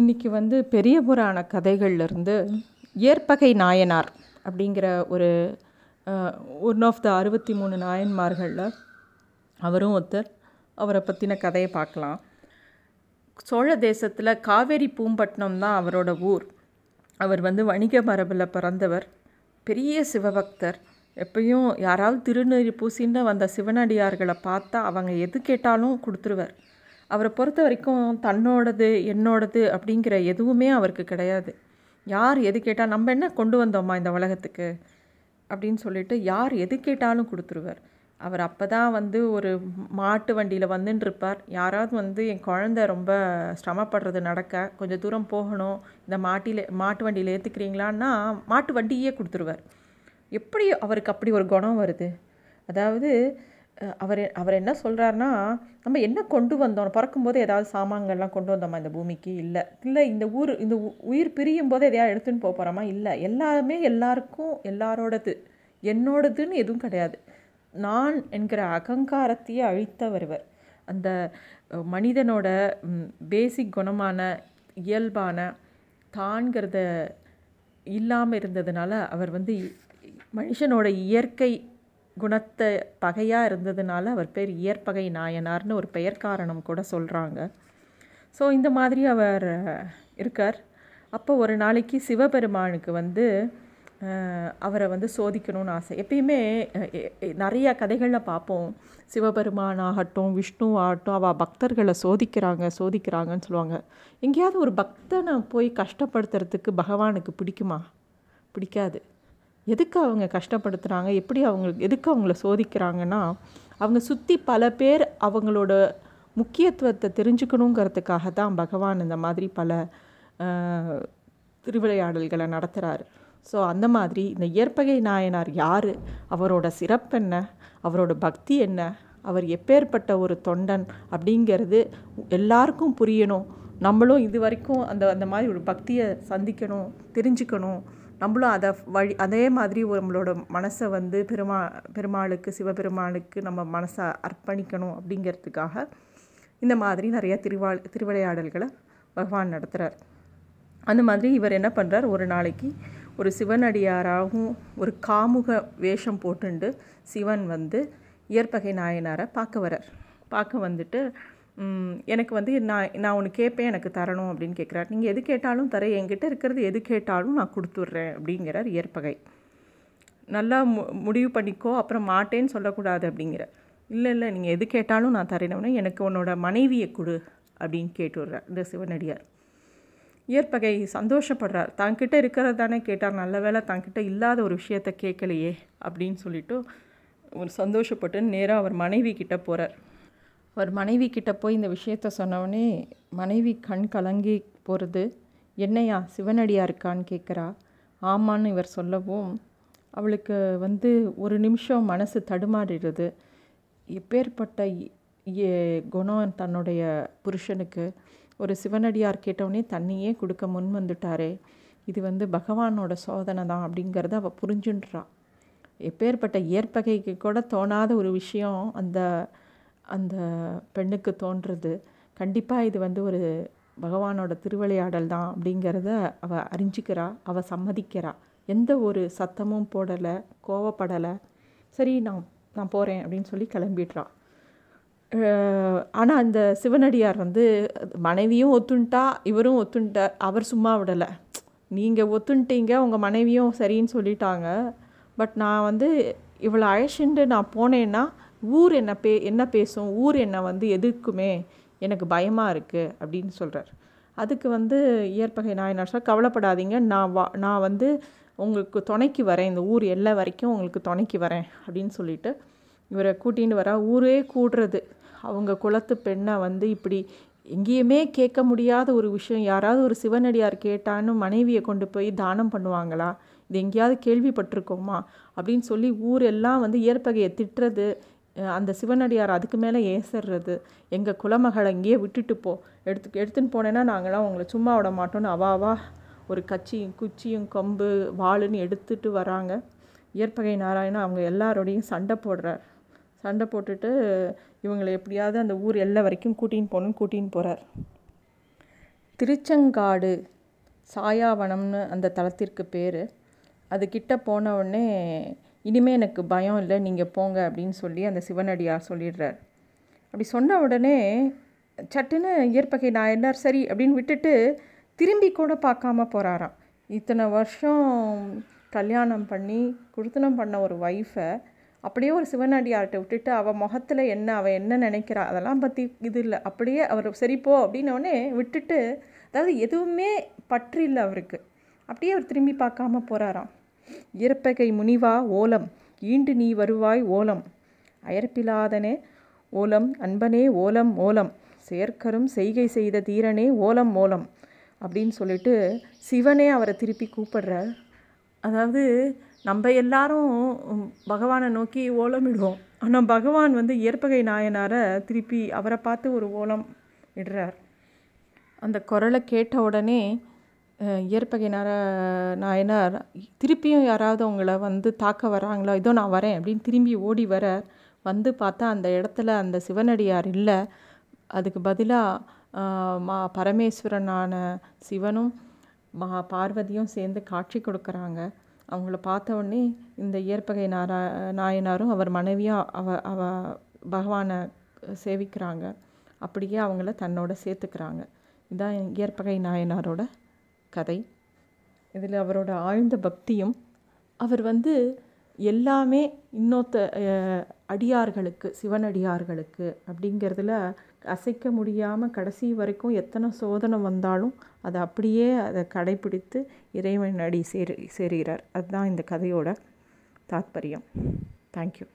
இன்றைக்கி வந்து பெரிய புராண கதைகள்லேருந்து ஏற்பகை நாயனார் அப்படிங்கிற ஒரு ஒன் ஆஃப் த அறுபத்தி மூணு நாயன்மார்களில் அவரும் ஒருத்தர் அவரை பற்றின கதையை பார்க்கலாம். சோழ தேசத்தில் காவேரி பூம்பட்டினம் தான் அவரோட ஊர். அவர் வந்து வணிக மரபில் பிறந்தவர். பெரிய சிவபக்தர். எப்பயும் யாராவது திருநீர் பூசின்னு வந்த சிவனடியார்களை பார்த்தா அவங்க எது கேட்டாலும் கொடுத்துருவார். அவரை பொறுத்த வரைக்கும் தன்னோடது என்னோடது அப்படிங்கிற எதுவுமே அவருக்கு கிடையாது. யார் எது கேட்டால் நம்ம என்ன கொண்டு வந்தோமா இந்த உலகத்துக்கு? அப்படின்னு சொல்லிட்டு யார் எது கேட்டாலும் கொடுத்துருவார். அவர் அப்போ தான் வந்து ஒரு மாட்டு வண்டியில் வந்துன்னு இருப்பார் யாராவது வந்து என் குழந்த ரொம்ப சிரமப்படுறது நடக்க கொஞ்சம் தூரம் போகணும் இந்த மாட்டியில் மாட்டு வண்டியில் ஏற்றுக்கிறீங்களான்னா மாட்டு வண்டியே கொடுத்துருவார். எப்படி அவருக்கு அப்படி ஒரு குணம் வருது? அதாவது அவர் அவர் என்ன சொல்கிறாருன்னா நம்ம என்ன கொண்டு வந்தோம்? பிறக்கும்போது ஏதாவது சாமான்கள்லாம் கொண்டு வந்தோமா இந்த பூமிக்கு? இல்லை. இல்லை இந்த ஊர் இந்த உயிர் பிரியும் போது எதையாவது எடுத்துன்னு போக போகிறோமா இல்லை. எல்லாருமே எல்லாருக்கும் எல்லாரோடது. என்னோடதுன்னு எதுவும் கிடையாது. நான் என்கிற அகங்காரத்தையே அழித்த வருவர் அந்த மனிதனோட பேசிக் குணமான இயல்பான தான்கிறத இல்லாமல் இருந்ததுனால அவர் வந்து மனுஷனோட இயற்கை குணத்தை பகையாக இருந்ததுனால அவர் பேர் இயற்பகை நாயனார்னு ஒரு பெயர் காரணம் கூட சொல்கிறாங்க ஸோ இந்த மாதிரி அவர் இருக்கார். அப்போ ஒரு நாளைக்கு சிவபெருமானுக்கு வந்து அவரை வந்து சோதிக்கணும்னு ஆசை. எப்பயுமே நிறைய கதைகளில் பார்ப்போம். சிவபெருமான் ஆகட்டும் விஷ்ணு ஆகட்டும் அவள் பக்தர்களை சோதிக்கிறாங்க சோதிக்கிறாங்கன்னு சொல்லுவாங்க. எங்கேயாவது ஒரு பக்தனை போய் கஷ்டப்படுத்துறதுக்கு பகவானுக்கு பிடிக்குமா? பிடிக்காது. எதுக்கு அவங்க கஷ்டப்படுத்துகிறாங்க எப்படி அவங்க எதுக்கு அவங்கள சோதிக்கிறாங்கன்னா அவங்க சுற்றி பல பேர் அவங்களோட முக்கியத்துவத்தை தெரிஞ்சுக்கணுங்கிறதுக்காக தான் பகவான் இந்த மாதிரி பல திருவிளையாடல்களை நடத்துகிறாரு ஸோ அந்த மாதிரி இந்த இயற்பகை நாயனார் யார்? அவரோட சிறப்பு என்ன? அவரோட பக்தி என்ன? அவர் எப்பேற்பட்ட ஒரு தொண்டன் அப்படிங்கிறது எல்லாருக்கும் புரியணும். நம்மளும் இது வரைக்கும் அந்த அந்த மாதிரி ஒரு பக்தியை சந்திக்கணும் தெரிஞ்சுக்கணும். நம்மளும் அதை வழி அதே மாதிரி நம்மளோட மனசை வந்து பெருமா பெருமாளுக்கு சிவபெருமானுக்கு நம்ம மனசை அர்ப்பணிக்கணும் அப்படிங்கிறதுக்காக இந்த மாதிரி நிறைய திருவா திருவிளையாடல்களை பகவான் நடத்துகிறார் அந்த மாதிரி இவர் என்ன பண்ணுறார் ஒரு நாளைக்கு ஒரு சிவனடியாராகவும் ஒரு காமுக வேஷம் போட்டுண்டு சிவன் வந்து இயற்பகை நாயனாரை பார்க்க வரார் பார்க்க வந்துட்டு எனக்கு வந்து நான் நான் ஒன்று கேட்பேன் எனக்கு தரணும் அப்படின்னு கேட்குறாரு நீங்கள் எது கேட்டாலும் தரேன். என்கிட்ட இருக்கிறது எது கேட்டாலும் நான் கொடுத்துட்றேன் அப்படிங்கிறார் இயற்பகை. நல்லா மு முடிவு பண்ணிக்கோ அப்புறம் மாட்டேன்னு சொல்லக்கூடாது அப்படிங்கிற இல்லை இல்லை நீங்கள் எது கேட்டாலும் நான் தரேனோடனே எனக்கு உன்னோட மனைவியை கொடு அப்படின்னு கேட்டுடுறார் இந்த சிவனடியார். இயற்பகை சந்தோஷப்படுறார். தங்கிட்ட இருக்கிறது தானே கேட்டார். நல்ல வேலை தங்கிட்ட இல்லாத ஒரு விஷயத்த கேட்கலையே அப்படின்னு சொல்லிட்டு ஒரு சந்தோஷப்பட்டு நேராக அவர் மனைவி கிட்டே போகிறார் அவர் மனைவி கிட்ட போய் இந்த விஷயத்த சொன்னவொடனே மனைவி கண் கலங்கி போகிறது என்னையா சிவனடியா இருக்கான்னு கேட்குறா ஆமான்னு இவர் சொல்லவும் அவளுக்கு வந்து ஒரு நிமிஷம் மனசு தடுமாறிடுது. எப்பேற்பட்ட குணம் தன்னுடைய புருஷனுக்கு ஒரு சிவனடியார் கேட்டவுடனே தண்ணியே கொடுக்க முன் வந்துட்டாரே. இது வந்து பகவானோட சோதனை தான் அப்படிங்கிறத அவள் புரிஞ்சுன்றா. எப்பேற்பட்ட இயற்பகைக்கு கூட தோணாத ஒரு விஷயம் அந்த அந்த பெண்ணுக்கு தோன்றுறது கண்டிப்பாக இது வந்து ஒரு பகவானோட திருவிளையாடல் தான் அப்படிங்கிறத அவள் அறிஞ்சிக்கிறா அவள் சம்மதிக்கிறா. எந்த ஒரு சத்தமும் போடலை கோவப்படலை. சரி நான் நான் போகிறேன் அப்படின்னு சொல்லி கிளம்பிடுறா. ஆனால் அந்த சிவனடியார் வந்து மனைவியும் ஒத்துண்டா இவரும் ஒத்துன்ட்டார் அவர் சும்மா விடலை. நீங்கள் ஒத்துன்ட்டீங்க உங்கள் மனைவியும் சரின்னு சொல்லிட்டாங்க. பட் நான் வந்து இவ்வளோ அழைச்சிண்டு நான் போனேன்னா ஊர் என்ன பே என்ன பேசும்? ஊர் என்னை வந்து எதிர்க்குமே? எனக்கு பயமாக இருக்குது அப்படின்னு சொல்கிறார் அதுக்கு வந்து இயற்பகை நாயனார் சார் கவலைப்படாதீங்க. நான் வா நான் வந்து உங்களுக்கு துணைக்கு வரேன். இந்த ஊர் எல்லை வரைக்கும் உங்களுக்கு துணைக்கு வரேன். அப்படின்னு சொல்லிட்டு இவரை கூட்டின்னு வர. ஊரே கூடுறது. அவங்க குலத்து பெண்ணை வந்து இப்படி எங்கேயுமே கேட்க முடியாத ஒரு விஷயம். யாராவது ஒரு சிவனடியார் கேட்டான்னு மனைவியை கொண்டு போய் தானம் பண்ணுவாங்களா? இது எங்கேயாவது கேள்விப்பட்டிருக்கோமா? அப்படின்னு சொல்லி ஊரெல்லாம் வந்து இயற்பகையை திட்டுறது. அந்த சிவனடியார் அதுக்கு மேலே ஏசறது எங்கள் குலமகளை இங்கேயே விட்டுட்டு போ. எடுத்து எடுத்துன்னு போனேன்னா நாங்களாம் உங்களை சும்மா விட மாட்டோம்னு அவாவா ஒரு கச்சியும் குச்சியும் கொம்பு வாளுன்னு எடுத்துட்டு வராங்க. இயற்பகை நாராயணன் அவங்க எல்லாரோடையும் சண்டை போடுறார். சண்டை போட்டுட்டு இவங்களை எப்படியாவது அந்த ஊர் எல்லை வரைக்கும் கூட்டின்னு போகணுன்னு கூட்டின்னு போகிறார் திருச்செங்காடு சாயாவனம்னு அந்த தலத்திற்கு பேர். அது கிட்ட போன உடனே இனிமேல் எனக்கு பயம் இல்லை நீங்கள் போங்க அப்படின்னு சொல்லி அந்த சிவனடியார் சொல்லிடுறார். அப்படி சொன்ன உடனே சட்டுன்னு இயற்பகை நான் என்ன சரி அப்படின்னு விட்டுட்டு திரும்பி கூட பார்க்காம போகிறாராம் இத்தனை வருஷம் கல்யாணம் பண்ணி குடுத்தனம் பண்ண ஒரு ஒய்ஃபை அப்படியே ஒரு சிவனடியார்கிட்ட விட்டுட்டு அவள் முகத்தில் என்ன அவள் என்ன நினைக்கிறா அதெல்லாம் பற்றி இது இல்லை அப்படியே அவர் சரிப்போ அப்படின்னோடனே விட்டுட்டு அதாவது எதுவுமே பற்று இல்லை அவருக்கு. அப்படியே அவர் திரும்பி பார்க்காம போகிறாராம் இயற்பகை முனிவா ஓலம் ஈண்டு நீ வருவாய் ஓலம். அயர்ப்பிலாதனே ஓலம் அன்பனே ஓலம் ஓலம். செயற்கரும் செய்கை செய்த தீரனே ஓலம் ஓலம். அப்படின்னு சொல்லிட்டு சிவனே அவரை திருப்பி கூப்பிடுறார். அதாவது நம்ம எல்லாரும் பகவானை நோக்கி ஓலமிடுவோம். ஆனால் பகவான் வந்து இயற்பகை நாயனாரை திருப்பி அவரை பார்த்து ஒரு ஓலம் இடுறார். அந்த குரலை கேட்ட உடனே இயற்பகை நார நாயனார் திருப்பியும் யாராவது அவங்கள வந்து தாக்க வராங்களோ இதோ நான் வரேன் அப்படின்னு திரும்பி ஓடி வர வந்து பார்த்தா அந்த இடத்துல அந்த சிவனடியார் இல்லை. அதுக்கு பதிலாக மா பரமேஸ்வரனான சிவனும் மா பார்வதியும் சேர்ந்து காட்சி கொடுக்குறாங்க. அவங்கள பார்த்த உடனே இந்த இயற்பகை நாரா நாயனாரும் அவர் மனைவியாக அவ அவ பகவானை சேவிக்கிறாங்க. அப்படியே அவங்கள தன்னோட சேர்த்துக்கிறாங்க. இதுதான் இயற்பகை நாயனாரோட கதை. இதில் அவரோட ஆழ்ந்த பக்தியும் அவர் வந்து எல்லாமே இன்னொத்த அடியார்களுக்கு சிவனடியார்களுக்கு அப்படிங்கிறதுல அசைக்க முடியாமல் கடைசி வரைக்கும் எத்தனை சோதனை வந்தாலும் அதை அப்படியே அதை கடைப்பிடித்து இறைவன் அடி சேரு சேருகிறார். அதுதான் இந்த கதையோட தாத்பரியம். தேங்க்யூ